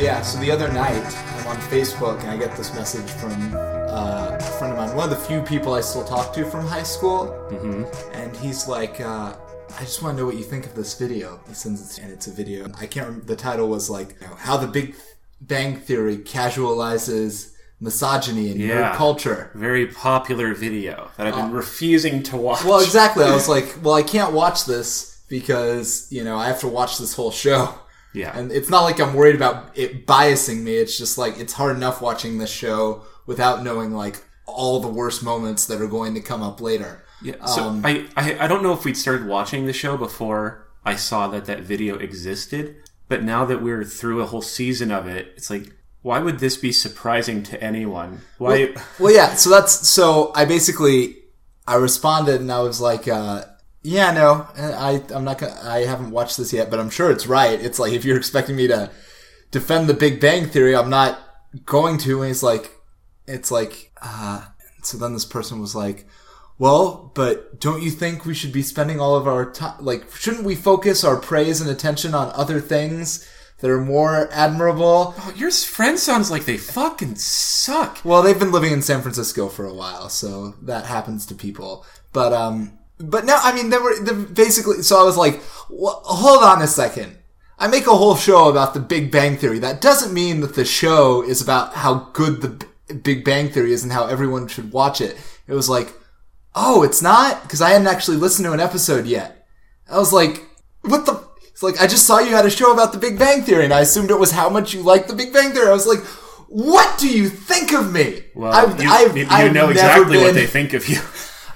yeah, so the other night I'm on Facebook and I get this message from uh, a friend of mine, one of the few people I still talk to from high school, mm-hmm. and he's like, uh, "I just want to know what you think of this video." He sends it, and it's a video. I can't remember. The title was like, you know, "How the Big Bang Theory Casualizes." Misogyny in Yeah. nerd culture. Very popular video that I've been refusing to watch. Well, exactly. I was like, well, I can't watch this because you know I have to watch this whole show. Yeah. And it's not like I'm worried about it biasing me. It's just like it's hard enough watching this show without knowing like all the worst moments that are going to come up later. Yeah, so Um, I, I I don't know if we'd started watching the show before I saw that that video existed, but now that we're through a whole season of it, it's like, why would this be surprising to anyone? Why? Well, yeah. So that's so I basically I responded and I was like, uh, yeah, no, I I'm not gonna. I haven't watched this yet, but I'm sure it's right. It's like if you're expecting me to defend the Big Bang Theory, I'm not going to. And he's like, it's like, uh, so then this person was like. Well, but don't you think we should be spending all of our time, like, shouldn't we focus our praise and attention on other things that are more admirable? Oh, your friend sounds like they fucking suck. Well, they've been living in San Francisco for a while, so that happens to people. But um, but no, I mean, they were they basically. So I was like, well, hold on a second. I make a whole show about the Big Bang Theory. That doesn't mean that the show is about how good the B- Big Bang Theory is and how everyone should watch it. It was like, oh, it's not because I hadn't actually listened to an episode yet. I was like, what the? It's like I just saw you had a show about the Big Bang Theory, and I assumed it was how much you like the Big Bang Theory. I was like, what do you think of me? Well, I've- you, I've- you- I've know exactly what they think of you.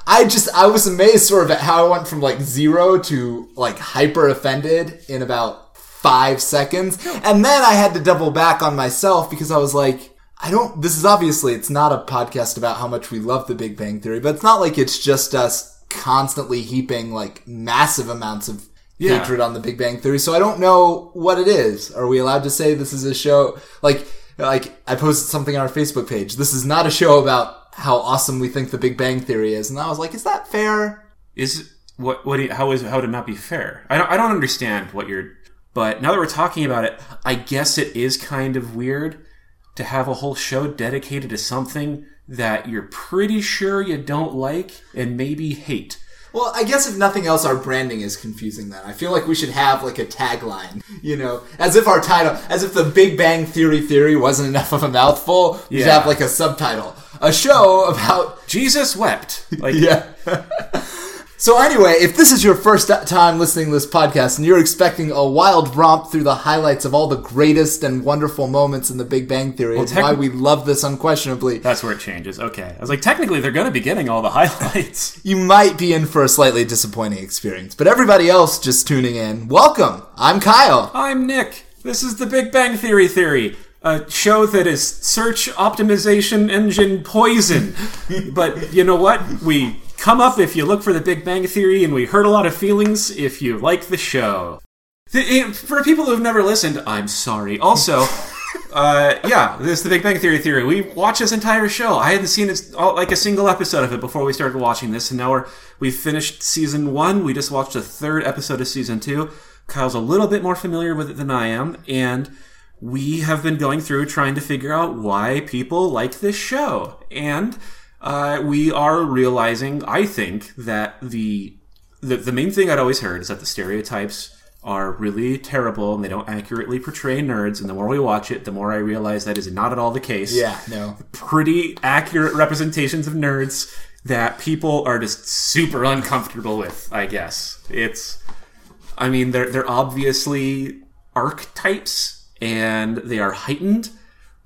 I just I was amazed sort of at how I went from like zero to like hyper offended in about five seconds. And then I had to double back on myself because I was like, I don't this is obviously it's not a podcast about how much we love the Big Bang Theory, but it's not like it's just us constantly heaping like massive amounts of Yeah. hatred on the Big Bang Theory. So I don't know what it is. Are we allowed to say this is a show like like I posted something on our Facebook page. This is not a show about how awesome we think the Big Bang Theory is. And I was like, is that fair? Is what what do you, how is how would it not be fair? I don't I don't understand what you're. But now that we're talking about it, I guess it is kind of weird to have a whole show dedicated to something that you're pretty sure you don't like and maybe hate. Well, I guess if nothing else, our branding is confusing then. I feel like we should have like a tagline, you know, as if our title, as if the Big Bang Theory theory wasn't enough of a mouthful, we should have like a subtitle. A show about Jesus wept. Like Yeah. so anyway, if this is your first time listening to this podcast and you're expecting a wild romp through the highlights of all the greatest and wonderful moments in the Big Bang Theory and techni- why we love this unquestionably, that's where it changes. Okay, I was like, technically, they're going to be getting all the highlights. you might be in for a slightly disappointing experience. But everybody else just tuning in, welcome. I'm Kyle. I'm Nick. This is the Big Bang Theory theory. A show that is search optimization engine poison. but you know what? We come up if you look for the Big Bang Theory, and we hurt a lot of feelings if you like the show. Eh, for people who've never listened, I'm sorry. Also, uh, yeah, this is the Big Bang Theory theory. We watched this entire show. I hadn't seen it, like a single episode of it before we started watching this, and now we're we've finished season one. We just watched the third episode of season two. Kyle's a little bit more familiar with it than I am, and we have been going through trying to figure out why people like this show, and uh, we are realizing, I think, that the the, the main thing I'd always heard is that the stereotypes are really terrible and they don't accurately portray nerds. And the more we watch it, the more I realize that is not at all the case. Yeah, no. Pretty accurate representations of nerds that people are just super uncomfortable with, I guess. It's, I mean, they're, they're obviously archetypes and they are heightened,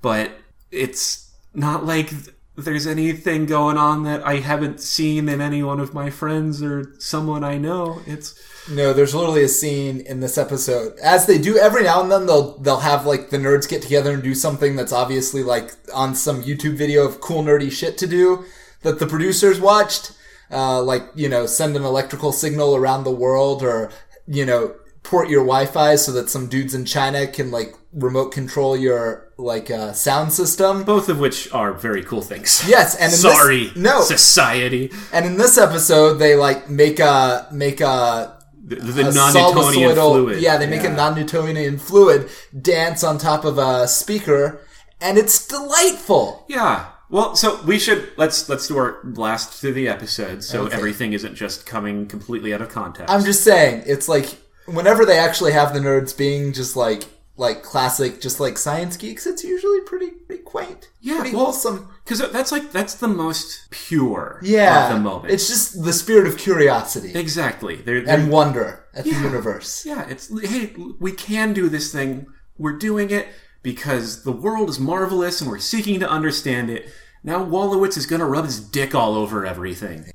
but it's not like there's anything going on that I haven't seen in any one of my friends or someone I know. It's No, there's literally a scene in this episode, as they do every now and then. They'll they'll have like the nerds get together and do something that's obviously like on some YouTube video of cool nerdy shit to do that the producers watched, uh, like you know send an electrical signal around the world or you know port your Wi-Fi so that some dudes in China can like remote control your like uh, sound system. both of which are very cool things. Yes, and in this- sorry, no. society. And in this episode, they like make a make a the, the a non-Newtonian fluid. Yeah, they make a non-Newtonian fluid dance on top of a speaker, and it's delightful. Yeah. Well, so we should let's let's do our blast through the episode, so Okay. everything isn't just coming completely out of context. I'm just saying, it's like whenever they actually have the nerds being just like like classic, just like science geeks, it's usually pretty, pretty quaint. Yeah, pretty well, wholesome. Because that's like that's the most pure Yeah, of the moment. it's just the spirit of curiosity exactly. They're, they're- and wonder at the universe. yeah, it's hey, we can do this thing. We're doing it because the world is marvelous and we're seeking to understand it. Now Wolowitz is going to rub his dick all over everything.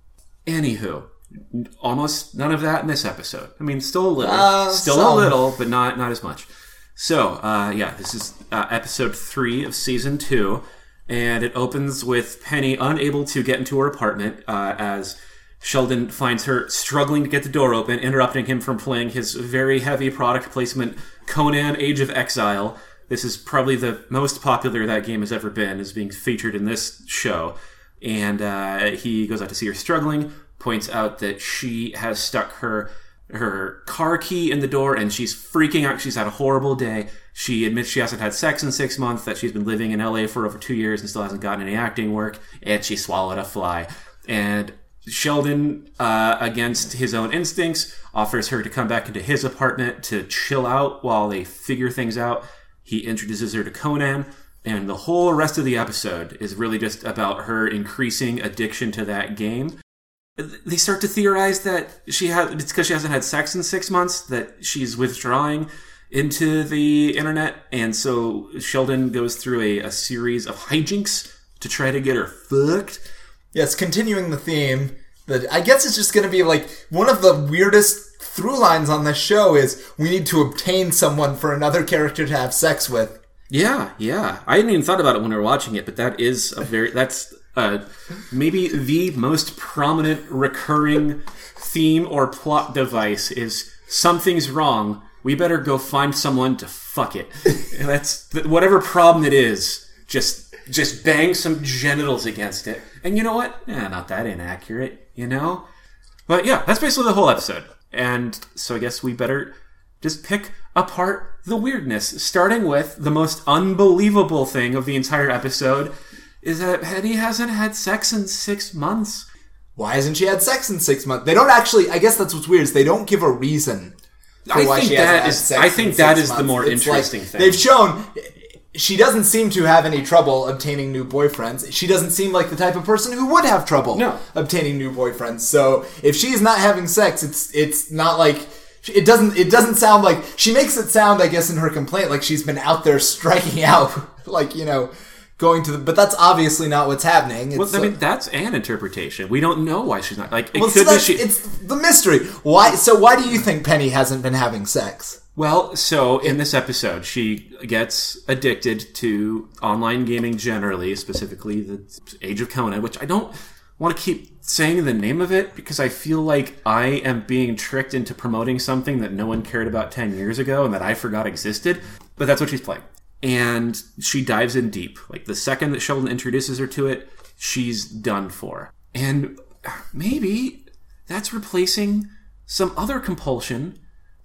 Anywho, almost none of that in this episode. I mean, still a little, Uh, still some. a little, but not not as much. So, uh, yeah, this is uh, episode three of season two, and it opens with Penny unable to get into her apartment uh, as Sheldon finds her struggling to get the door open, interrupting him from playing his very heavy product placement Conan Age of Exile. This is probably the most popular that game has ever been, is being featured in this show. And uh, he goes out to see her struggling, points out that she has stuck her her car key in the door and she's freaking out. She's had a horrible day. She admits she hasn't had sex in six months, that she's been living in LA for over two years and still hasn't gotten any acting work, and she swallowed a fly. And Sheldon, uh, against his own instincts, offers her to come back into his apartment to chill out while they figure things out. He introduces her to Conan, and the whole rest of the episode is really just about her increasing addiction to that game they start to theorize that she has it's because she hasn't had sex in six months that she's withdrawing into the internet and so sheldon goes through a, a series of hijinks to try to get her fucked Yes, continuing the theme. That I guess it's just going to be like one of the weirdest through lines on this show is we need to obtain someone for another character to have sex with. yeah yeah i hadn't even thought about it when we were watching it but that is a very that's uh, maybe the most prominent recurring theme or plot device is something's wrong. We better go find someone to fuck it. And that's th- whatever problem it is just just bang some genitals against it. And you know what? Yeah not that inaccurate you know? But yeah that's basically the whole episode. And so i guess we better just pick apart the weirdness starting with the most unbelievable thing of the entire episode is that Penny hasn't had sex in six months. Why hasn't she had sex in six months? They don't actually. I guess that's what's weird. Is they don't give a reason. For I why think she hasn't had is- sex I in think that is the more It's interesting like, thing. They've shown she doesn't seem to have any trouble obtaining new boyfriends. She doesn't seem like the type of person who would have trouble No. obtaining new boyfriends. So if she's not having sex, it's it's not like it doesn't it doesn't sound like she makes it sound I guess in her complaint like she's been out there striking out like you know going to the but that's obviously not what's happening. It's, Well, I mean, that's an interpretation. We don't know why she's not. Like, it well, so could be that's, she. it's the mystery. Why? So why do you think Penny hasn't been having sex? Well, so in this episode, she gets addicted to online gaming generally, specifically the Age of Conan, which I don't want to keep saying the name of it because I feel like I am being tricked into promoting something that no one cared about 10 years ago and that I forgot existed. But that's what she's playing. And she dives in deep. Like the second that Sheldon introduces her to it, she's done for. And maybe that's replacing some other compulsion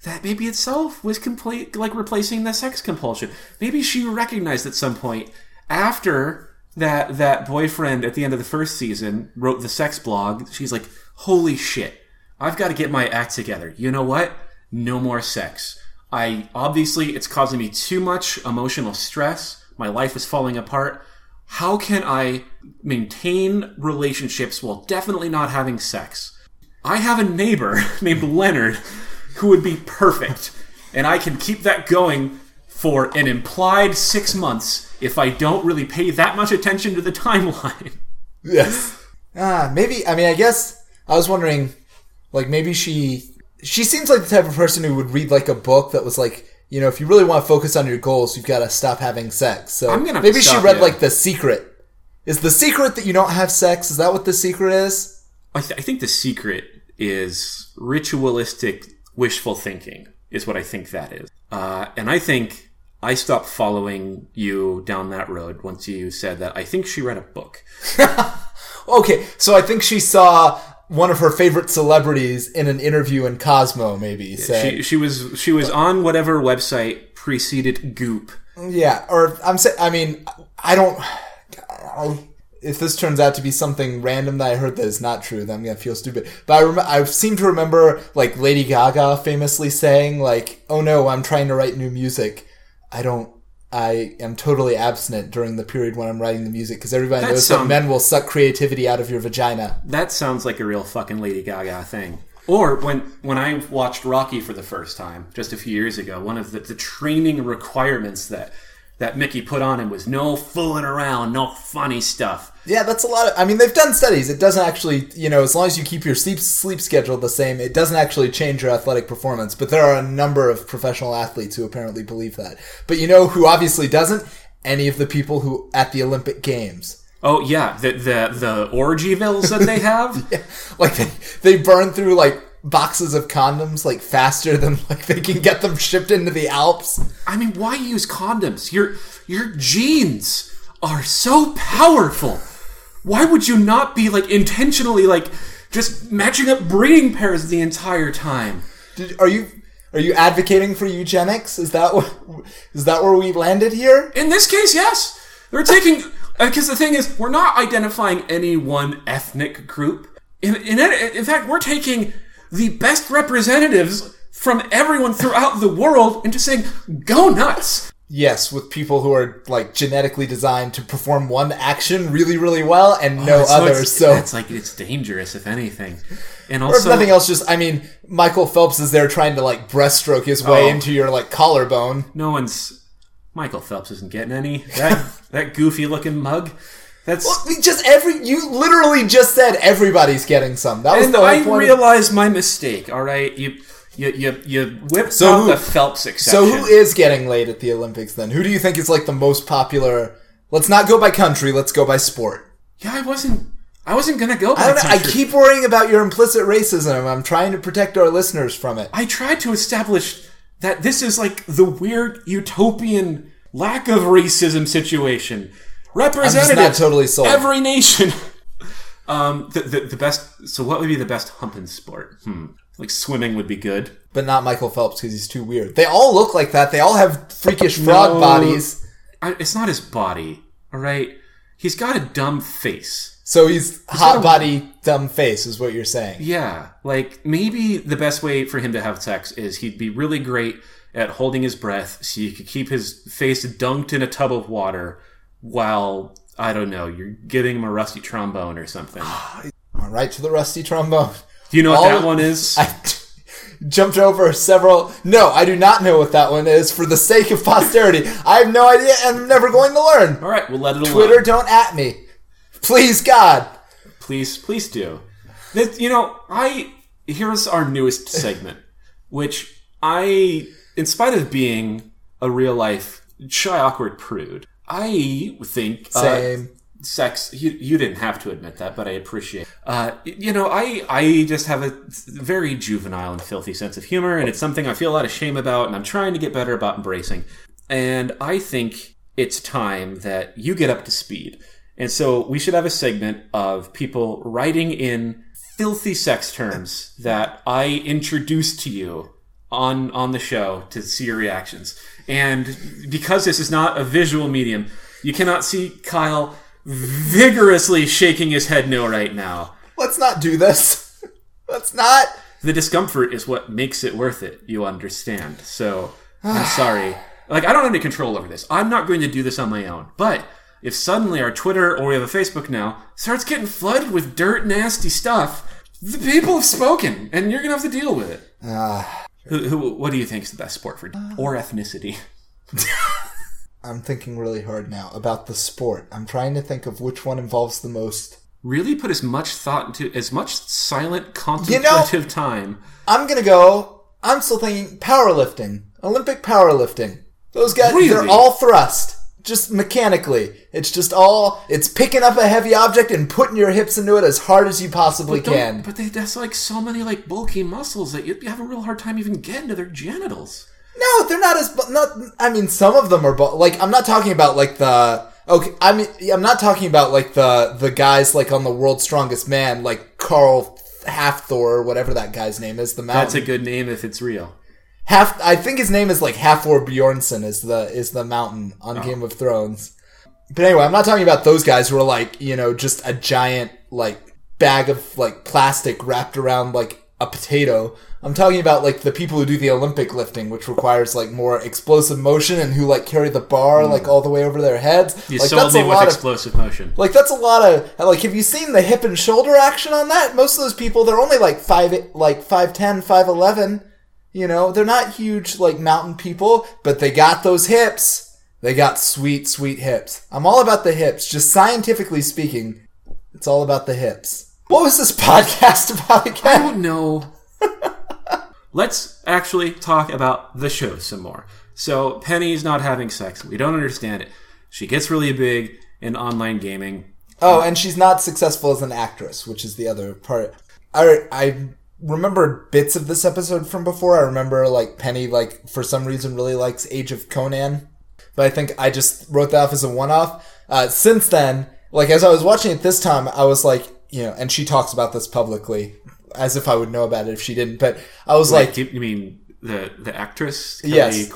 that maybe itself was complete like replacing the sex compulsion. Maybe she recognized at some point after that that boyfriend at the end of the first season wrote the sex blog, she's like, "Holy shit. I've got to get my act together. You know what? No more sex. I obviously it's causing me too much emotional stress. My life is falling apart. How can I maintain relationships while definitely not having sex? I have a neighbor named Leonard who would be perfect, and I can keep that going for an implied six months if I don't really pay that much attention to the timeline. Yes. Ah, maybe. I mean, I guess I was wondering, like, maybe she she seems like the type of person who would read like a book that was like, you know, if you really want to focus on your goals, you've got to stop having sex. So I'm gonna maybe she stop read you. like The Secret. Is the secret that you don't have sex? Is that what the secret is? I, th- I think the secret is ritualistic wishful thinking, is what I think that is. Uh, and I think I stopped following you down that road once you said that. I think she read a book. Okay, so I think she saw one of her favorite celebrities in an interview in Cosmo, maybe saying, She she was she was on whatever website preceded Goop. Yeah, or I'm saying, I mean, I don't. I'll- if this turns out to be something random that I heard that is not true, then I'm gonna feel stupid. But I rem- I seem to remember like Lady Gaga famously saying like, "Oh no, I'm trying to write new music. I don't. I am totally abstinent during the period when I'm writing the music because everybody That knows that men will suck creativity out of your vagina." That sounds like a real fucking Lady Gaga thing. Or when when I watched Rocky for the first time just a few years ago, one of the, the training requirements that that Mickey put on him was no fooling around, no funny stuff. Yeah, that's a lot of. I mean, they've done studies. It doesn't actually, you know, as long as you keep your sleep sleep schedule the same, it doesn't actually change your athletic performance. But there are a number of professional athletes who apparently believe that. But you know who obviously doesn't? Any of the people who at the Olympic Games. Oh yeah, the the the orgy orgyvilles that they have. Like they, they burn through like boxes of condoms like faster than like they can get them shipped into the Alps. I mean, why use condoms? Your your genes are so powerful. Why would you not be like intentionally like just matching up breeding pairs the entire time? Did, are you are you advocating for eugenics? Is that what is that where we landed here? In this case, yes. They're taking uh, because the thing is, we're not identifying any one ethnic group. In, in, in fact, we're taking the best representatives from everyone throughout the world and just saying, "Go nuts." Yes, with people who are like genetically designed to perform one action really, really well and oh, no So others. it's- So, it's like it's dangerous, if anything. And or if also, nothing else, just I mean, Michael Phelps is there trying to like breaststroke his way Oh. into your like collarbone. no one's Michael Phelps isn't getting any that that goofy looking mug. That's I mean, just every you literally just said everybody's getting some. That was and the I point. realized my mistake. All right, you you you, you whipped So out who- the Phelps exception. so who is getting laid at the Olympics then? Who do you think is like the most popular? Let's not go by country. Let's go by sport. Yeah, I wasn't. I wasn't gonna go. By I don't know. I keep worrying about your implicit racism. I'm trying to protect our listeners from it. I tried to establish that this is like the weird utopian lack of racism situation. Representatives, totally sold. every nation. um, the, the the best. So, what would be the best humping sport? Hmm. Like swimming would be good. but not Michael Phelps because he's too weird. They all look like that. They all have freakish frog No. bodies. I, it's not his body. All right, he's got a dumb face. So he's hot a- body, dumb face, is what you're saying. Yeah, like maybe the best way for him to have sex is he'd be really great at holding his breath so you could keep his face dunked in a tub of water while I don't know, you're giving him a rusty trombone or something. Right to the rusty trombone. Do you know what All- that one is? I jumped over several. No, I do not know what that one is. For the sake of posterity, I have no idea, and I'm never going to learn. All right, we'll let it alone. Twitter, don't at me, please, God. please, please do. That you know, I here's our newest segment, which I, in spite of being a real life shy, awkward prude, I think uh, Same. sex you, you didn't have to admit that but i appreciate uh, you know i i just have a very juvenile and filthy sense of humor and it's something i feel a lot of shame about and i'm trying to get better about embracing and i think it's time that you get up to speed and so we should have a segment of people writing in filthy sex terms that i introduce to you on on the show to see your reactions. And because this is not a visual medium, you cannot see Kyle vigorously shaking his head no right now. Let's not do this. Let's not. The discomfort is what makes it worth it, you understand. So I'm sorry. Like I don't have any control over this. I'm not going to do this on my own. But if suddenly our Twitter or we have a Facebook now starts getting flooded with dirt nasty stuff, the people have spoken and you're gonna have to deal with it. Ah. Who, who, what do you think is the best sport for uh, or ethnicity? I'm thinking really hard now about the sport. I'm trying to think of which one involves the most. Really put as much thought into as much silent contemplative time. I'm gonna go. I'm still thinking powerlifting, Olympic powerlifting. Those guys, Really? they're all thrust, just mechanically. It's just all. It's picking up a heavy object and putting your hips into it as hard as you possibly Don't- can. But they, that's like so many like bulky muscles that you'd have a real hard time even getting to their genitals. No, they're not as not. I mean, some of them are bu- like. I'm not talking about like the. Okay, I mean, I'm not talking about like the the guys like on the World's Strongest Man, like Carl half Thor, or whatever that guy's name is, the mountain. That's a good name if it's real. Half. I think his name is like Halfor Bjornsson is the is the mountain on oh. Game of Thrones. But anyway, I'm not talking about those guys who are like you know just a giant like bag of like plastic wrapped around like a potato. I'm talking about like the people who do the Olympic lifting, which requires like more explosive motion and who like carry the bar hmm. like all the way over their heads. You like sold me a with lot of explosive motion. like that's a lot of like have you seen the hip and shoulder action on that? Most of those people they're only like five like five ten, five eleven. You know, they're not huge like mountain people, but they got those hips. They got sweet, sweet hips. I'm all about the hips. Just scientifically speaking, it's all about the hips. What was this podcast about I again? don't know. Let's actually talk about the show some more. So Penny's not having sex. We don't understand it. She gets really big in online gaming. Oh, and she's not successful as an actress, which is the other part. I I remember bits of this episode from before. I remember like Penny like for some reason really likes Age of Conan, but I think I just wrote that off as a one off. Uh, since then, like as I was watching it this time, I was like, you know, and she talks about this publicly as if I would know about it if she didn't. But I was like, Like, you mean the the actress? Yes. Kaley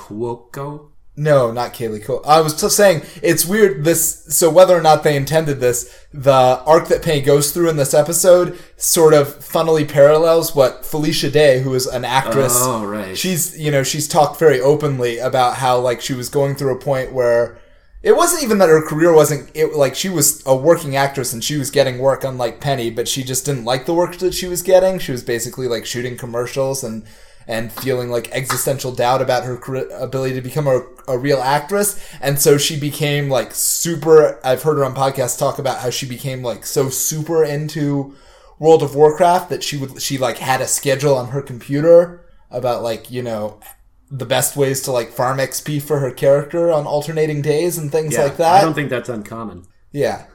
Cuoco? No, not Kaylee Cole. I was just saying it's weird. This so whether or not they intended this, the arc that Penny goes through in this episode sort of funnily parallels what Felicia Day, who is an actress, Oh, right. she's you know she's talked very openly about how like she was going through a point where it wasn't even that her career wasn't it like she was a working actress and she was getting work unlike Penny, but she just didn't like the work that she was getting. She was basically like shooting commercials and and feeling like existential doubt about her ability to become a, a real actress. And so she became like super. I've heard her on podcasts talk about how she became like so super into World of Warcraft that she would she like had a schedule on her computer about like you know the best ways to like farm XP for her character on alternating days and things like that. I don't think that's uncommon. Yeah.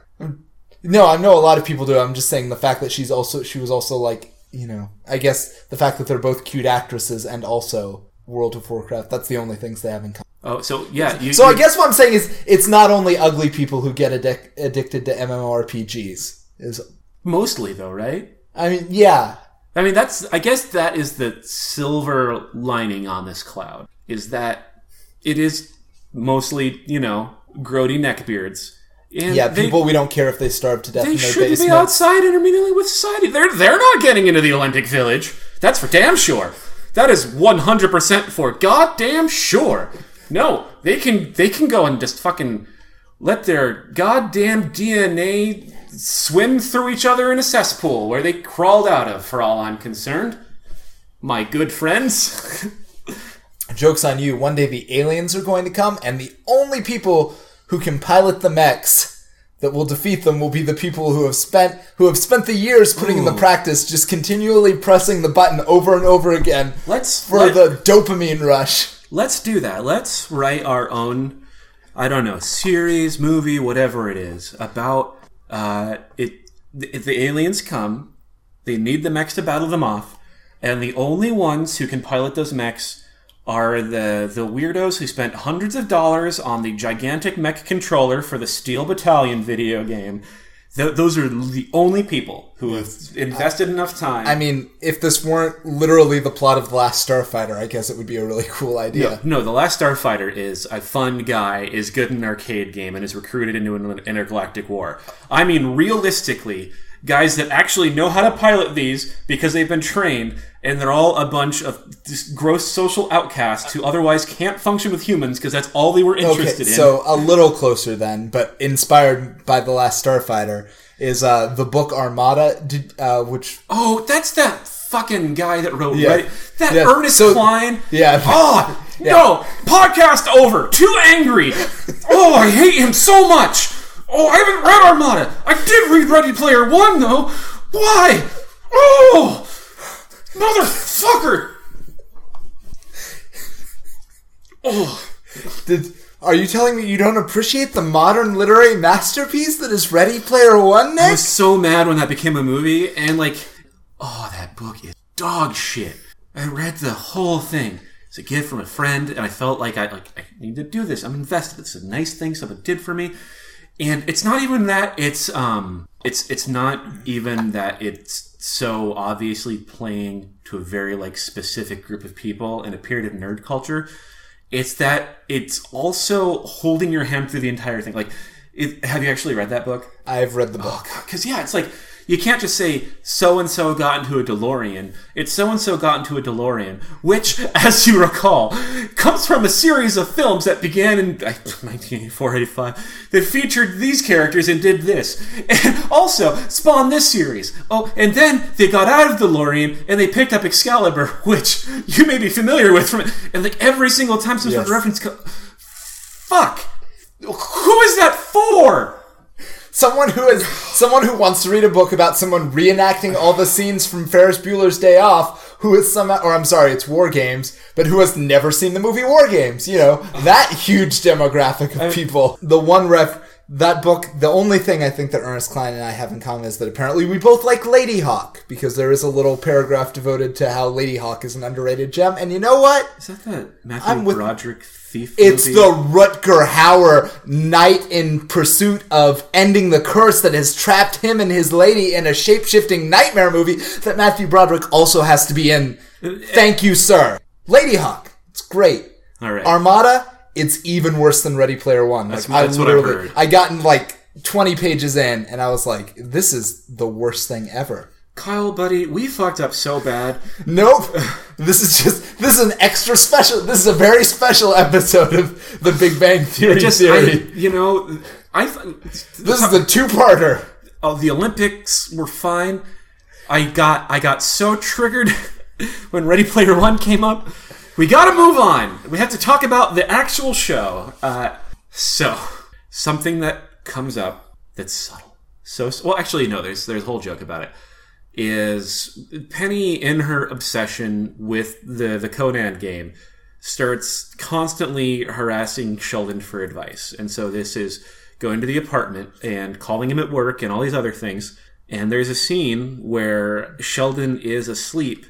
No, I know a lot of people do. I'm just saying the fact that she's also she was also like you know I guess the fact that they're both cute actresses and also World of Warcraft. That's the only things they have in common. Oh, so yeah. You, So I guess what I'm saying is it's not only ugly people who get addic- addicted to MMORPGs. Is mostly though, right? I mean yeah. I mean, that's. I guess that is the silver lining on this cloud is that it is mostly, you know, grody neckbeards. And Yeah, they, people we don't care if they starve to death they in their shouldn't be basement. outside intermediately with society. They're they're not getting into the Olympic Village. That's for damn sure. That is one hundred percent for goddamn sure. No, they can they can go and just fucking let their goddamn DNA swim through each other in a cesspool where they crawled out of, for all I'm concerned. My good friends. Joke's on you. One day the aliens are going to come, and the only people who can pilot the mechs that will defeat them will be the people who have spent who have spent the years putting in the practice, just continually pressing the button over and over again Let's for let- the dopamine rush. Let's do that. Let's write our own, I don't know, series, movie, whatever it is, about uh, it. If the aliens come, they need the mechs to battle them off, and the only ones who can pilot those mechs are the the weirdos who spent hundreds of dollars on the gigantic mech controller for the Steel Battalion video game. Th- those are the only people who have invested enough time. I mean, if this weren't literally the plot of The Last Starfighter, I guess it would be a really cool idea. No, the Last Starfighter is a fun guy, is good in an arcade game, and is recruited into an intergalactic war. I mean, realistically, guys that actually know how to pilot these because they've been trained, and they're all a bunch of gross social outcasts who otherwise can't function with humans because that's all they were Okay, interested in. so a little closer then, but inspired by The Last Starfighter, is uh, the book Armada, uh, which oh, that's that fucking guy that wrote Yeah. Ready- that Yeah, Ernest so- Cline. yeah. Oh no! Podcast over. Too angry. Oh, I hate him so much. Oh, I haven't read Armada. I did read Ready Player One though. Why? Oh, motherfucker. Oh, Did are you telling me you don't appreciate the modern literary masterpiece that is Ready Player One, I was so mad when that became a movie, and like, oh, that book is dog shit. I read the whole thing. It's a gift from a friend, and I felt like I like I need to do this. I'm invested. It's a nice thing someone did for me. And it's not even that it's um it's it's not even that it's so obviously playing to a very like specific group of people in a period of nerd culture. It's that it's also holding your hand through the entire thing. Like it, have you actually read that book? I've read the book. because yeah it's like you can't just say so and so got into a DeLorean. It's so and so got into a DeLorean, which, as you recall, comes from a series of films that began in uh, 1984 85 that featured these characters and did this. And also spawned this series. Oh, and then they got out of DeLorean and they picked up Excalibur, which you may be familiar with from it. And like every single time some sort of reference. Co- Fuck! Who is that for? Someone who is someone who wants to read a book about someone reenacting all the scenes from Ferris Bueller's Day Off, who is somehow, or I'm sorry, it's War Games, but who has never seen the movie War Games. You know that huge demographic of people. The one ref. That book, the only thing I think that Ernest Cline and I have in common is that apparently we both like Ladyhawke because there is a little paragraph devoted to how Ladyhawke is an underrated gem. And you know what? Is that the Matthew I'm with- Broderick thief? It's movie? the Rutger Hauer knight in pursuit of ending the curse that has trapped him and his lady in a shape shifting nightmare movie that Matthew Broderick also has to be in. Thank you, sir. Ladyhawke. It's great. All right. Armada. It's even worse than Ready Player One. Like, that's what I've literally- heard. I gotten like 20 pages in and I was like, this is the worst thing ever. Kyle, buddy, we fucked up so bad. Nope. This is just this is an extra special. This is a very special episode of the Big Bang Theory. Just, I, you know, I. th- This is the two-parter. Oh, the Olympics were fine. I got I got so triggered when Ready Player One came up. We got to move on. We have to talk about the actual show. Uh, so something that comes up that's subtle. So well, actually, no. There's there's a whole joke about it. Is Penny in her obsession with the the Conan game starts constantly harassing Sheldon for advice, and so this is going to the apartment and calling him at work and all these other things. And there's a scene where Sheldon is asleep,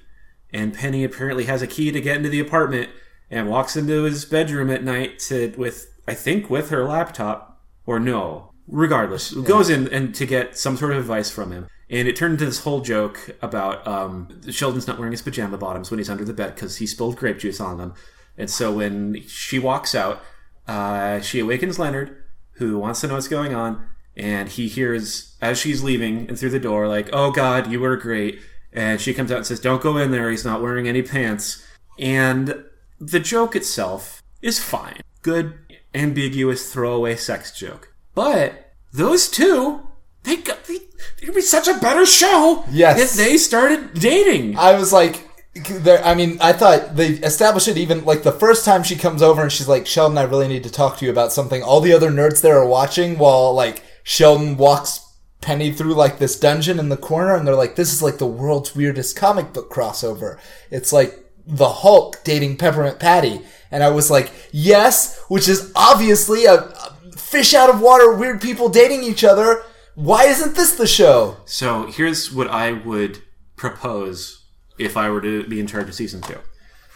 and Penny apparently has a key to get into the apartment and walks into his bedroom at night to with I think with her laptop or no, regardless, goes in and to get some sort of advice from him. And it turned into this whole joke about um, Sheldon's not wearing his pajama bottoms when he's under the bed because he spilled grape juice on them. And so when she walks out, uh, she awakens Leonard, who wants to know what's going on, and he hears as she's leaving and through the door, like, "Oh God, you were great." And she comes out and says, "Don't go in there. He's not wearing any pants." And the joke itself is fine, good, ambiguous throwaway sex joke. But those two, they got they, it'd be such a better show Yes. if they started dating. I was like, there. I mean, I thought they established it even like the first time she comes over and she's like, Sheldon, I really need to talk to you about something. All the other nerds there are watching while like Sheldon walks Penny through like this dungeon in the corner, and they're like, this is like the world's weirdest comic book crossover. It's like the Hulk dating Peppermint Patty, and I was like, yes, which is obviously a, a fish out of water, weird people dating each other. Why isn't this the show? So here's what I would propose if I were to be in charge of season two.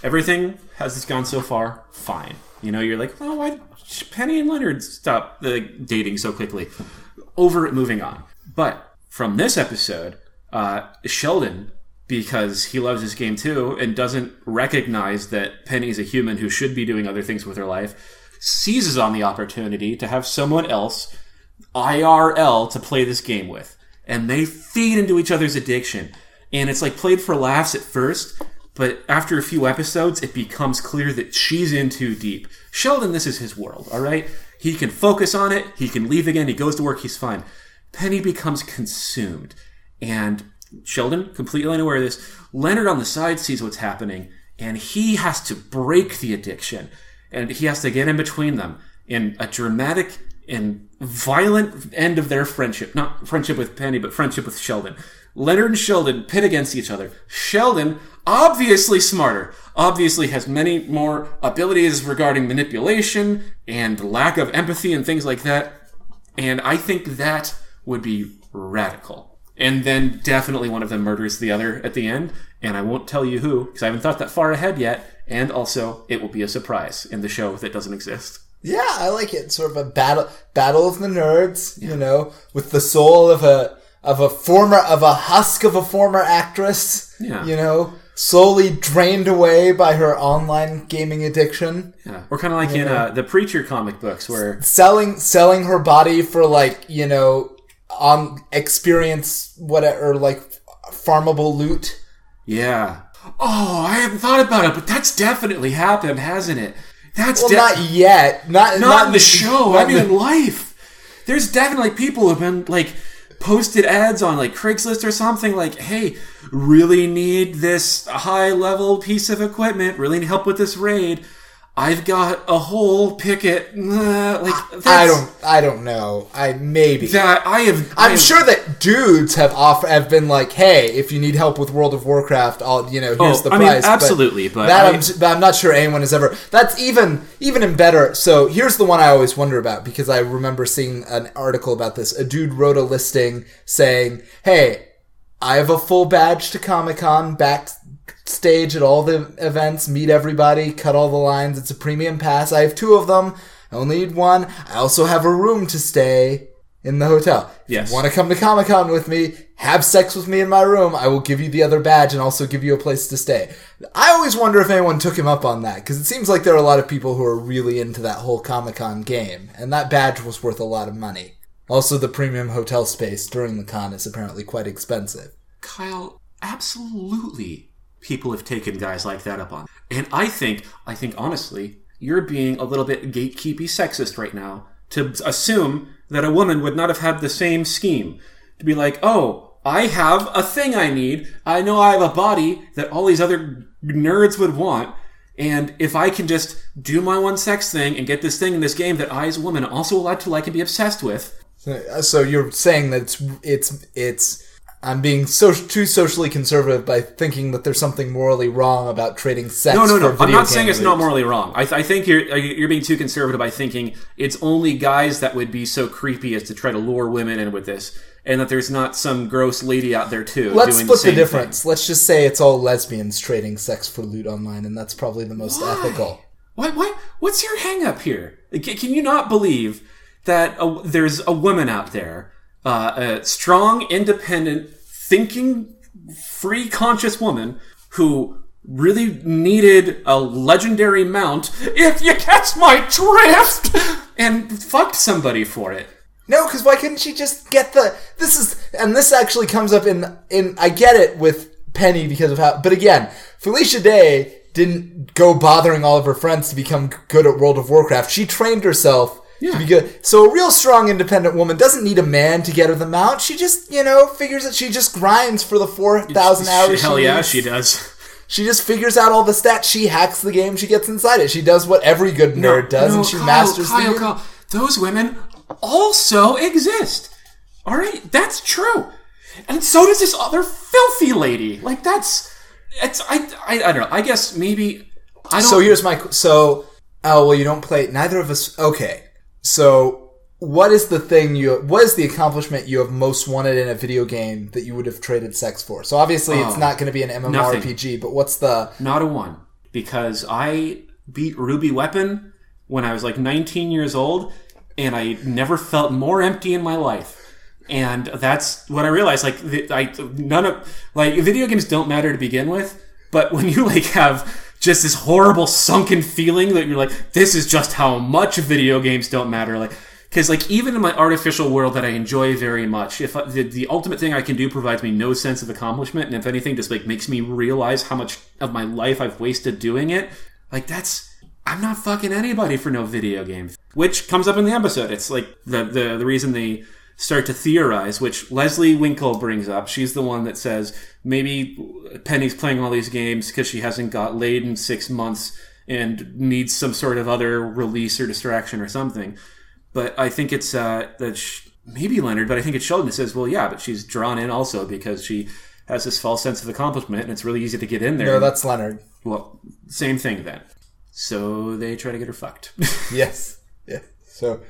Everything has gone so far fine. You know, you're like, well, why Penny and Leonard stop the dating so quickly? Over it, moving on. But from this episode, uh, Sheldon, because he loves his game too and doesn't recognize that Penny's a human who should be doing other things with her life, seizes on the opportunity to have someone else IRL to play this game with. And they feed into each other's addiction. And it's like played for laughs at first, but after a few episodes, it becomes clear that she's in too deep. Sheldon, this is his world, all right? He can focus on it, he can leave again, he goes to work, he's fine. Penny becomes consumed. And Sheldon, completely unaware of this, Leonard on the side sees what's happening, and he has to break the addiction. And he has to get in between them in a dramatic and violent end of their friendship. Not friendship with Penny, but friendship with Sheldon. Leonard and Sheldon pit against each other. Sheldon, obviously smarter, obviously has many more abilities regarding manipulation and lack of empathy and things like that. And I think that would be radical. And then definitely one of them murders the other at the end. And I won't tell you who, because I haven't thought that far ahead yet. And also, it will be a surprise in the show that doesn't exist. Yeah, I like it. Sort of a battle battle of the nerds, you know, with the soul of a of a former of a husk of a former actress. Yeah. You know, slowly drained away by her online gaming addiction. Yeah. Or kind of like in uh, the Preacher comic books where Selling selling her body for like, you know, on experience whatever like farmable loot. Yeah. Oh, I haven't thought about it, but that's definitely happened, hasn't it? That's Well, de- not yet. Not not in the show. not I mean, in in life. There's definitely people who've been like posted ads on like Craigslist or something like, "Hey, really need this high level piece of equipment. Really need help with this raid. I've got a whole picket." Like I don't I don't know. I maybe. That I have. I I'm have- sure that dudes have offer have been like, "Hey, if you need help with World of Warcraft, I'll you know here's Oh, the I mean, absolutely, but that I- I, am but I'm not sure anyone has ever. That's even even in better. So here's the one I always wonder about because I remember seeing an article about this. A dude wrote a listing saying, "Hey, I have a full badge to Comic Con backstage at all the events, meet everybody, cut all the lines. It's a premium pass. I have two of them. I only need one. I also have a room to stay in the hotel. If Yes. you want to come to Comic Con with me, have sex with me in my room. I will give you the other badge and also give you a place to stay. I always wonder if anyone took him up on that because it seems like there are a lot of people who are really into that whole Comic Con game, and that badge was worth a lot of money. Also, the premium hotel space during the con is apparently quite expensive. Kyle, absolutely people have taken guys like that up on. And I think, I think honestly, you're being a little bit gatekeepy sexist right now to assume that a woman would not have had the same scheme. To be like, oh, I have a thing I need. I know I have a body that all these other nerds would want. And if I can just do my one sex thing and get this thing in this game that I as a woman also allowed to like and be obsessed with, So you're saying that it's it's it's I'm being so too socially conservative by thinking that there's something morally wrong about trading sex. No, no, no. I'm not saying it's not morally wrong. I, th- I think you're uh, you're being too conservative by thinking it's only guys that would be so creepy as to try to lure women in with this, and that there's not some gross lady out there too. Let's doing split the, the difference. Let's just say it's all lesbians trading sex for loot online, and that's probably the most ethical. Thing. What what what's your hang up here? Can, can you not believe that a, there's a woman out there, uh, a strong, independent, thinking, free, conscious woman who really needed a legendary mount, if you catch my drift, and fucked somebody for it. No, because why couldn't she just get the? This is, and this actually comes up in in. I get it with Penny because of how, but again, Felicia Day didn't go bothering all of her friends to become good at World of Warcraft. She trained herself to be good. So a real strong, independent woman doesn't need a man to get her the mount. She just, you know, figures that she just grinds for the four thousand hours. Hell she yeah, needs. she does. She just figures out all the stats. She hacks the game. She gets inside it. She does what every good nerd does, No, and she Kyle, masters Kyle, the. Kyle, those women also exist. All right, that's true, and so does this other filthy lady. Like that's, it's I I, I don't know. I guess maybe I don't. So here's my so oh well you don't play neither of us okay so what is the thing you what is the accomplishment you have most wanted in a video game that you would have traded sex for so obviously it's Oh, not going to be an MMORPG nothing. but what's the Not a one. Because I beat Ruby Weapon when I was like 19 years old, and I never felt more empty in my life. And that's what I realized. Like, I none of like video games don't matter to begin with, but when you like have just this horrible sunken feeling that you're like, this is just how much video games don't matter. Like, because like even in my artificial world that I enjoy very much, if I, the, the ultimate thing I can do provides me no sense of accomplishment, and if anything, just like makes me realize how much of my life I've wasted doing it, like that's I'm not fucking anybody for no video game. Which comes up in the episode. It's like the the, the reason they start to theorize, which Leslie Winkle brings up. She's the one that says maybe Penny's playing all these games because she hasn't got laid in six months and needs some sort of other release or distraction or something. But I think it's uh, that sh- maybe Leonard, but I think it's Sheldon that says, well, yeah, but she's drawn in also because she has this false sense of accomplishment and it's really easy to get in there. no that's Leonard well, same thing then. So they try to get her fucked. yes yeah so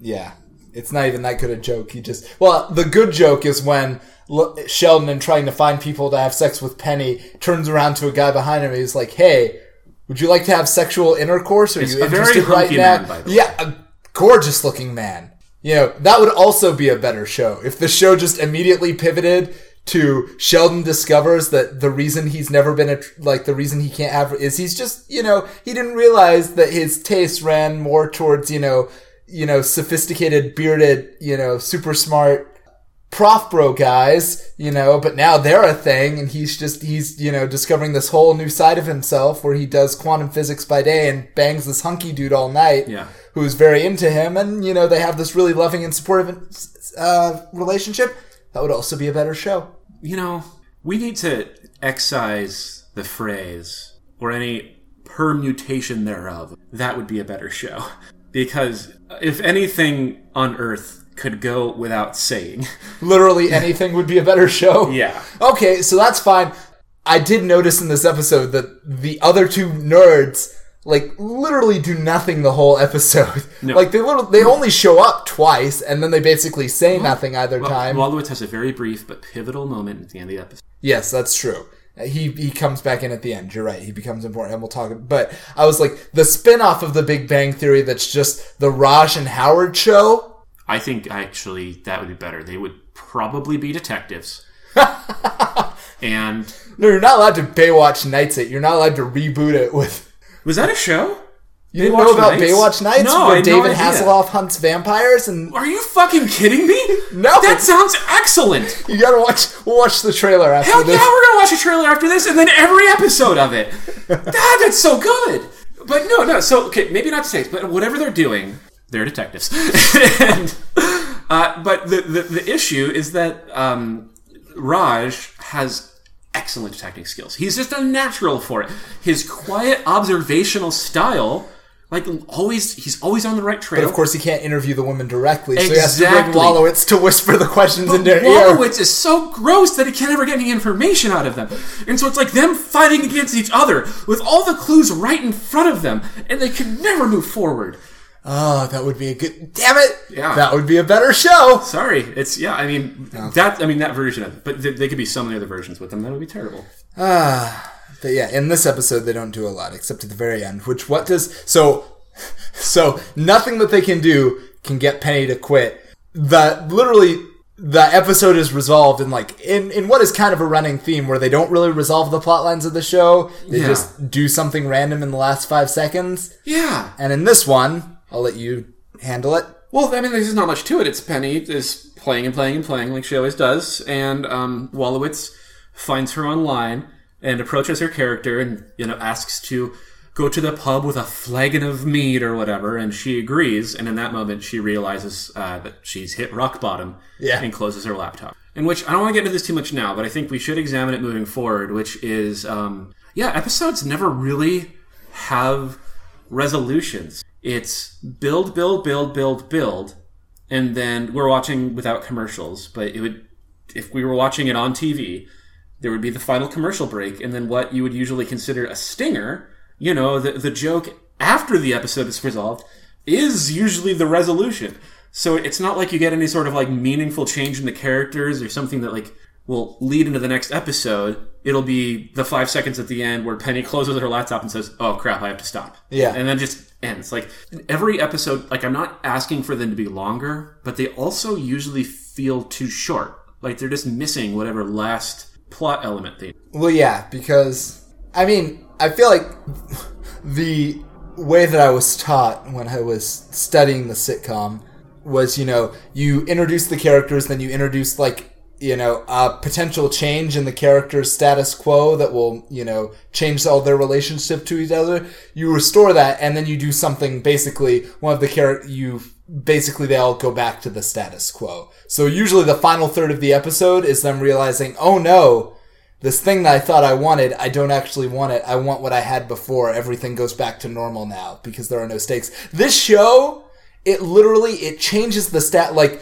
yeah it's not even that good a joke he just well the good joke is when L- Sheldon and trying to find people to have sex with Penny turns around to a guy behind him and he's like hey Would you like to have sexual intercourse? Are It's you interested right now? man, by the way. yeah, a gorgeous looking man. You know, that would also be a better show if the show just immediately pivoted to Sheldon discovers that the reason he's never been a like the reason he can't have is he's just you know he didn't realize that his taste ran more towards you know you know sophisticated bearded you know super smart prof bro guys, you know, but now they're a thing and he's just, he's, you know, discovering this whole new side of himself where he does quantum physics by day and bangs this hunky dude all night. Yeah. Who's very into him and, you know, they have this really loving and supportive, uh, relationship. That would also be a better show. You know, we need to excise the phrase or any permutation thereof. That would be a better show. Because if anything on Earth could go without saying, Literally anything would be a better show. yeah. Okay, so that's fine. I did notice in this episode that the other two nerds like literally do nothing the whole episode. No. Like they little, they only show up twice and then they basically say nothing either time. Wolowitz has a very brief but pivotal moment at the end of the episode. yes, that's true. He he comes back in at the end. You're right. He becomes important and we'll talk but I was like the spin-off of the Big Bang Theory that's just the Raj and Howard show. I think actually that would be better. They would probably be detectives. and No, you're not allowed to Baywatch Nights it. You're not allowed to reboot it with was that a show? You didn't Baywatch know about Nights? Baywatch Nights No, where had no David. Hasselhoff hunts vampires and Are you fucking kidding me? No. That sounds excellent. You gotta watch. We'll watch the trailer after Hell yeah, we're gonna watch a trailer after this, and then every episode of it. God, that's so good. But no, no. So okay, maybe not detectives, but whatever they're doing, they're detectives. and, uh, but the, the the issue is that um, Raj has excellent detecting skills. He's just a natural for it. His quiet observational style, like always, he's always on the right trail. But of course, he can't interview the woman directly, so he has to bring Wolowitz to whisper the questions in their ear. Wolowitz is so gross that he can't ever get any information out of them. And so it's like them fighting against each other with all the clues right in front of them, and they can never move forward. Oh, that would be a good. Damn it! Yeah. that would be a better show. Sorry, it's yeah. I mean that. I mean that version of it, but th- they could be so many other versions with them. That would be terrible. Ah. But yeah, in this episode, they don't do a lot except at the very end. Which what does so? So nothing that they can do can get Penny to quit. The literally the episode is resolved in like in in what is kind of a running theme where they don't really resolve the plot lines of the show. They Yeah. just do something random in the last five seconds. Yeah. And in this one, I'll let you handle it. Well, I mean, there's not much to it. It's Penny is playing and playing and playing like she always does, and um, Wolowitz finds her online and approaches her character and you know asks to go to the pub with a flagon of mead or whatever, and she agrees. And in that moment, she realizes uh, that she's hit rock bottom Yeah. and closes her laptop. In which I don't want to get into this too much now, but I think we should examine it moving forward. Which is, um, yeah, episodes never really have resolutions. It's build, build, build, build, build, and then we're watching without commercials. But it would, if we were watching it on TV, there would be the final commercial break, and then what you would usually consider a stinger. You know, the the joke after the episode is resolved is usually the resolution. So it's not like you get any sort of like meaningful change in the characters or something that like will lead into the next episode. It'll be the five seconds at the end where Penny closes her laptop and says, "Oh crap, I have to stop." Yeah. and then just ends. Like every episode, like I'm not asking for them to be longer, but they also usually feel too short. Like they're just missing whatever last plot element they. Well, yeah, because I mean, I feel like the way that I was taught when I was studying the sitcom was, you know, you introduce the characters, then you introduce like, you know, a potential change in the character's status quo that will, you know, change all their relationship to each other. You restore that, and then you do something. Basically, one of the character you basically they all go back to the status quo. So usually, the final third of the episode is them realizing, oh no, this thing that I thought I wanted, I don't actually want it. I want what I had before. Everything goes back to normal now because there are no stakes. This show, it literally it changes the stat like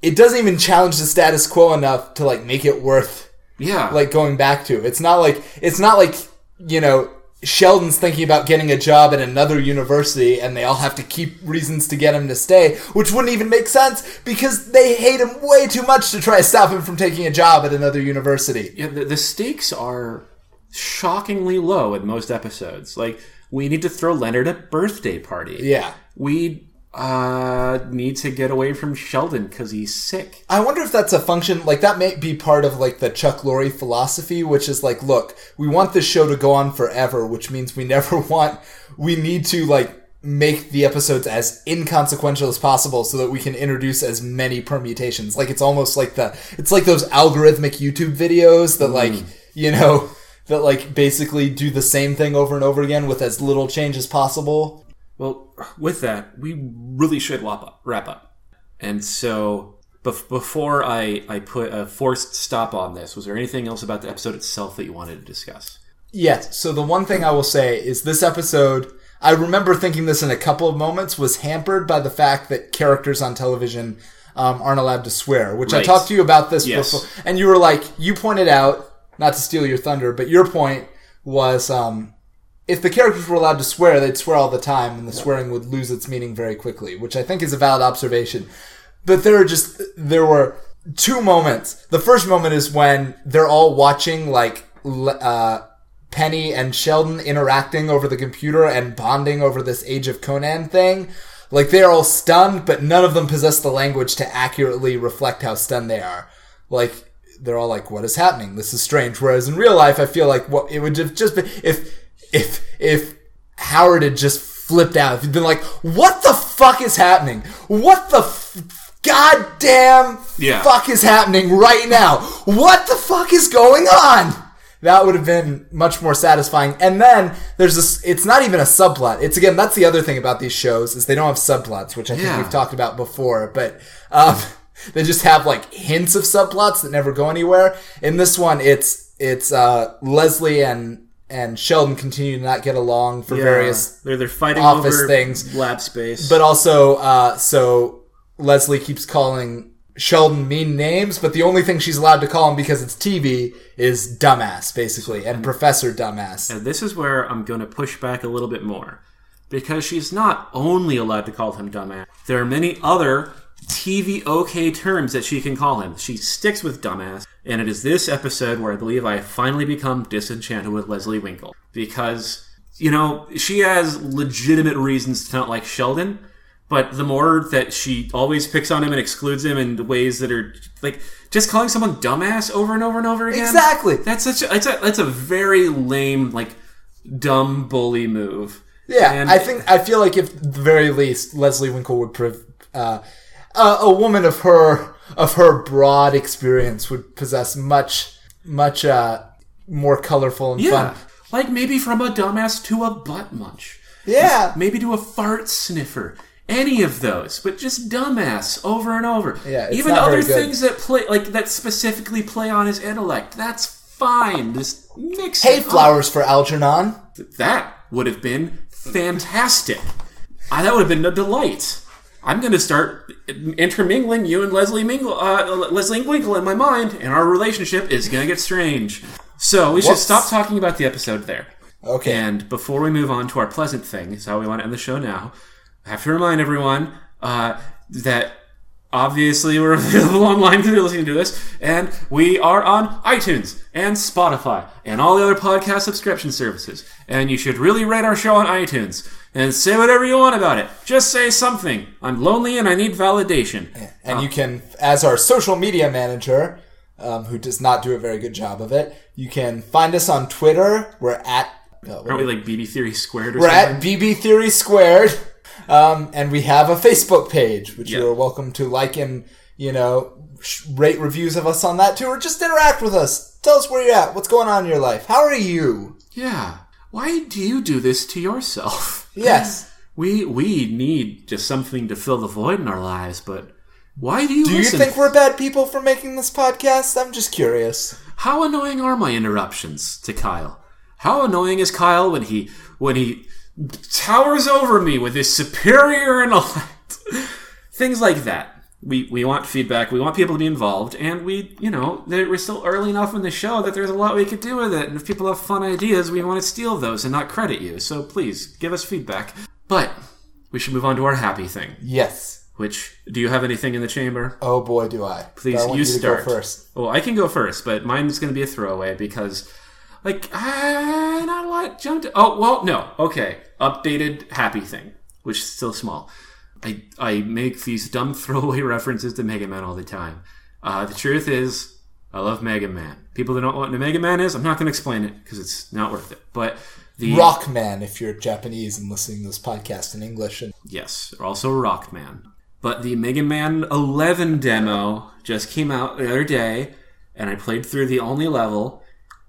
it doesn't even challenge the status quo enough to like make it worth Yeah, like going back to. It's not like it's not like, you know, Sheldon's thinking about getting a job at another university and they all have to keep reasons to get him to stay, which wouldn't even make sense because they hate him way too much to try to stop him from taking a job at another university. yeah. The, the stakes are shockingly low in most episodes. Like We need to throw Leonard a birthday party. Yeah. We uh, need to get away from Sheldon because he's sick. I wonder if that's a function like that may be part of like the Chuck Lorre philosophy, which is like, look, we want this show to go on forever, which means we never want we need to like make the episodes as inconsequential as possible so that we can introduce as many permutations. Like it's almost like the it's like those algorithmic YouTube videos that like, you know, that like basically do the same thing over and over again with as little change as possible. Well, with that, we really should wrap up. Wrap up. And so, bef- before I, I put a forced stop on this, was there anything else about the episode itself that you wanted to discuss? Yes. So the one thing I will say is this episode, I remember thinking this in a couple of moments, was hampered by the fact that characters on television um, aren't allowed to swear, which I talked to you about this Yes. before. And you were like, you pointed out, not to steal your thunder, but your point was um, if the characters were allowed to swear, they'd swear all the time and the swearing would lose its meaning very quickly, which I think is a valid observation. But there are just, there were two moments. The first moment is when they're all watching like, uh, Penny and Sheldon interacting over the computer and bonding over this Age of Conan thing. Like they're all stunned, but none of them possess the language to accurately reflect how stunned they are. Like they're all like, "What is happening? This is strange." Whereas in real life, I feel like what it would have just been if if if Howard had just flipped out, if he'd been like, "What the fuck is happening? What the f- goddamn Yeah. fuck is happening right now? What the fuck is going on?" That would have been much more satisfying. And then there's this, it's not even a subplot. It's again, that's the other thing about these shows is they don't have subplots, which I think Yeah. we've talked about before, but, um, they just have like hints of subplots that never go anywhere. In this one, it's, it's, uh, Leslie and, and Sheldon continue to not get along for various they're they're fighting office over things. lab space. but also, uh, so Leslie keeps calling Sheldon mean names, but the only thing she's allowed to call him because it's TV is dumbass, basically, and Professor Dumbass. And this is where I'm going to push back a little bit more. Because she's not only allowed to call him dumbass, there are many other TV okay terms that she can call him. She sticks with dumbass, and it is this episode where I believe I finally become disenchanted with Leslie Winkle. Because, you know, she has legitimate reasons to not like Sheldon, but the more that she always picks on him and excludes him in ways that are like just calling someone dumbass over and over and over again. Exactly. That's such a, that's a that's a very lame like dumb bully move. Yeah, And- I think I feel like if at the very least Leslie Winkle would prov- uh, a, a woman of her of her broad experience would possess much much uh, more colorful and Yeah, fun. like maybe from a dumbass to a butt munch, Yeah, maybe to a fart sniffer. Any of those, but just dumbass over and over. Yeah, it's even other things that play like that specifically play on his intellect. That's fine. Just mix hay it up. flowers for Algernon. That would have been fantastic. I, that would have been a delight. I'm going to start intermingling you and Leslie Mingle, uh, Leslie Winkle in my mind, and our relationship is going to get strange. So we should stop talking about the episode there. Okay. And before we move on to our pleasant things, how we want to end the show now, I have to remind everyone uh, that obviously we're available online if you're listening to this, and we are on iTunes and Spotify and all the other podcast subscription services. And you should really rate our show on iTunes and say whatever you want about it. Just say something. I'm lonely and I need validation. And you can, as our social media manager, um, who does not do a very good job of it, you can find us on Twitter. We're at uh, Aren't we like BB Theory squared or We're something? at BB Theory Squared, um, and we have a Facebook page, which Yeah. you're welcome to like and you know rate reviews of us on that too, or just interact with us. Tell us where you're at, what's going on in your life, how are you? yeah. Why do you do this to yourself? Yes. We we need just something to fill the void in our lives, but why do you Do you think we're bad people for making this podcast? I'm just curious. How annoying are my interruptions to Kyle? How annoying is Kyle when he when he towers over me with his superior intellect? Things like that. We we want feedback. We want people to be involved, and we you know we're still early enough in the show that there's a lot we could do with it. And if people have fun ideas, we want to steal those and not credit you. So please give us feedback. But we should move on to our happy thing. Yes. Which do you have anything in the chamber? Oh boy, do I. Please, I you start go first. Well, I can go first, but mine's going to be a throwaway because Like, ah, not a lot jumped. Oh, well, no. Okay. Updated happy thing, which is still small. I, I make these dumb throwaway references to Mega Man all the time. Uh, the truth is, I love Mega Man. People that don't know what a Mega Man is, I'm not going to explain it because it's not worth it. But the Rockman, if you're Japanese and listening to this podcast in English. And Yes, also Rockman. But the Mega Man 11 demo just came out the other day, and I played through the only level,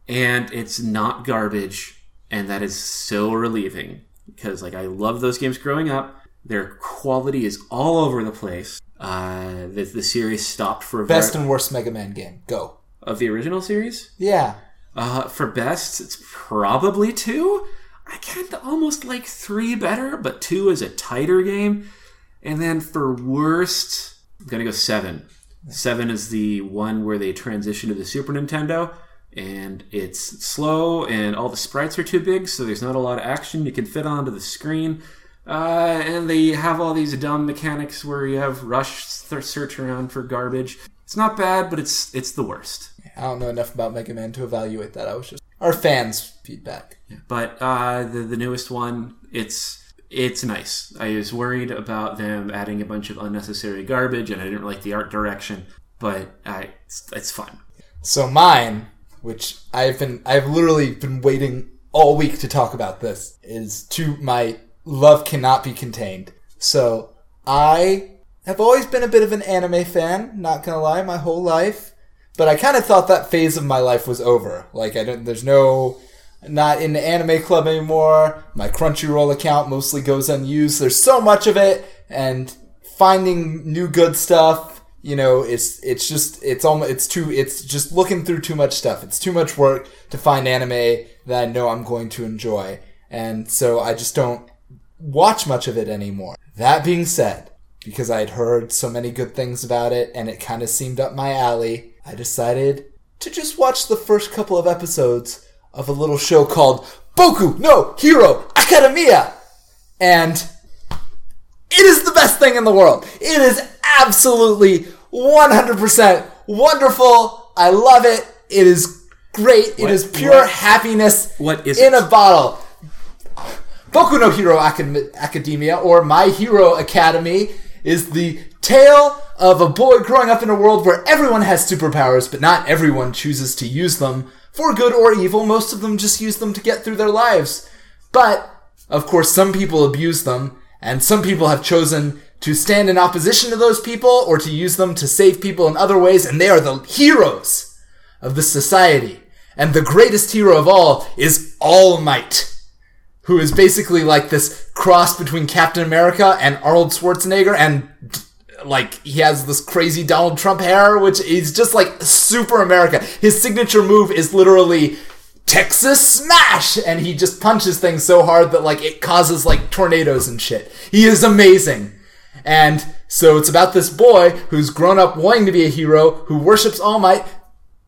and it's not garbage, and that is so relieving because like I love those games growing up. Their quality is all over the place. Uh, the, the series stopped for a ver- best and worst Mega Man game. Go. of the original series. Yeah. Uh, for best, it's probably two. I kind of almost like three better, but two is a tighter game. And then for worst, I'm gonna go seven. Seven is the one where they transition to the Super Nintendo, and it's slow, and all the sprites are too big, so there's not a lot of action you can fit onto the screen. Uh, and they have all these dumb mechanics where you have rush th- search around for garbage. It's not bad, but it's it's the worst. I don't know enough about Mega Man to evaluate that. I was just our fans' feedback. But uh, the the newest one, it's it's nice. I was worried about them adding a bunch of unnecessary garbage, and I didn't like the art direction. But I, it's, it's fun. So mine, which I've been, I've literally been waiting all week to talk about this, is to my love cannot be contained. So I have always been a bit of an anime fan. Not gonna lie, my whole life. But I kind of thought that phase of my life was over. Like I don't, there's no, not in the anime club anymore. My Crunchyroll account mostly goes unused. There's so much of it, and finding new good stuff you know it's it's just it's almost it's too it's just looking through too much stuff it's too much work to find anime that i know i'm going to enjoy and so i just don't watch much of it anymore that being said because i had heard so many good things about it and it kind of seemed up my alley i decided to just watch the first couple of episodes of a little show called boku no hero academia and it is the best thing in the world. It is absolutely 100% wonderful. I love it. It is great. It is pure what- happiness what is in it? a bottle. Boku no Hero Acad- Academia, or My Hero Academy, is the tale of a boy growing up in a world where everyone has superpowers, but not everyone chooses to use them for good or evil. Most of them just use them to get through their lives. But, of course, some people abuse them, and some people have chosen to stand in opposition to those people or to use them to save people in other ways, and they are the heroes of the society. And the greatest hero of all is All Might who is basically like this cross between Captain America and Arnold Schwarzenegger, and like he has this crazy Donald Trump hair, which is just like super America. His signature move is literally Texas Smash, and he just punches things so hard that like it causes like tornadoes and shit. He is amazing. And so it's about this boy who's grown up wanting to be a hero, who worships All Might,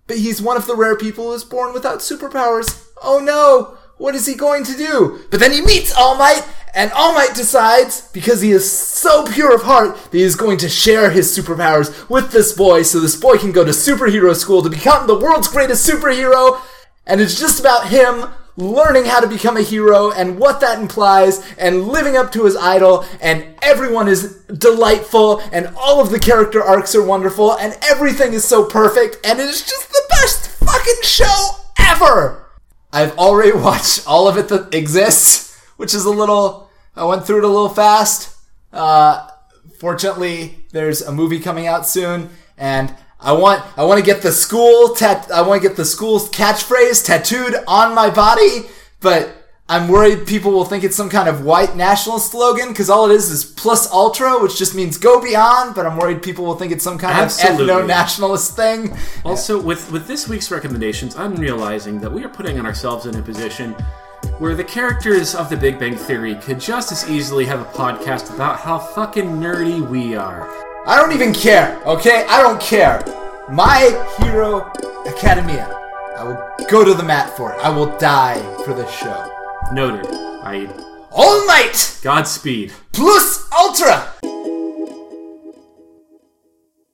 but he's one of the rare people who is born without superpowers. Oh no! What is he going to do? But then he meets All Might, and All Might decides, because he is so pure of heart, that he is going to share his superpowers with this boy so this boy can go to superhero school to become the world's greatest superhero. And it's just about him learning how to become a hero and what that implies and living up to his idol and everyone is delightful and all of the character arcs are wonderful and everything is so perfect and it is just the best fucking show ever. I've already watched all of it that exists, which is a little, I went through it a little fast. Uh, fortunately, there's a movie coming out soon and I want I want to get the school tat I want to get the school's catchphrase tattooed on my body, but I'm worried people will think it's some kind of white nationalist slogan because all it is is plus ultra, which just means go beyond. But I'm worried people will think it's some kind Absolutely. of ethno nationalist thing. Also, with with this week's recommendations, I'm realizing that we are putting ourselves in a position where the characters of The Big Bang Theory could just as easily have a podcast about how fucking nerdy we are. I don't even care, okay? I don't care. My Hero Academia. I will go to the mat for it. I will die for this show. Noted. I All Might Godspeed. plus Ultra.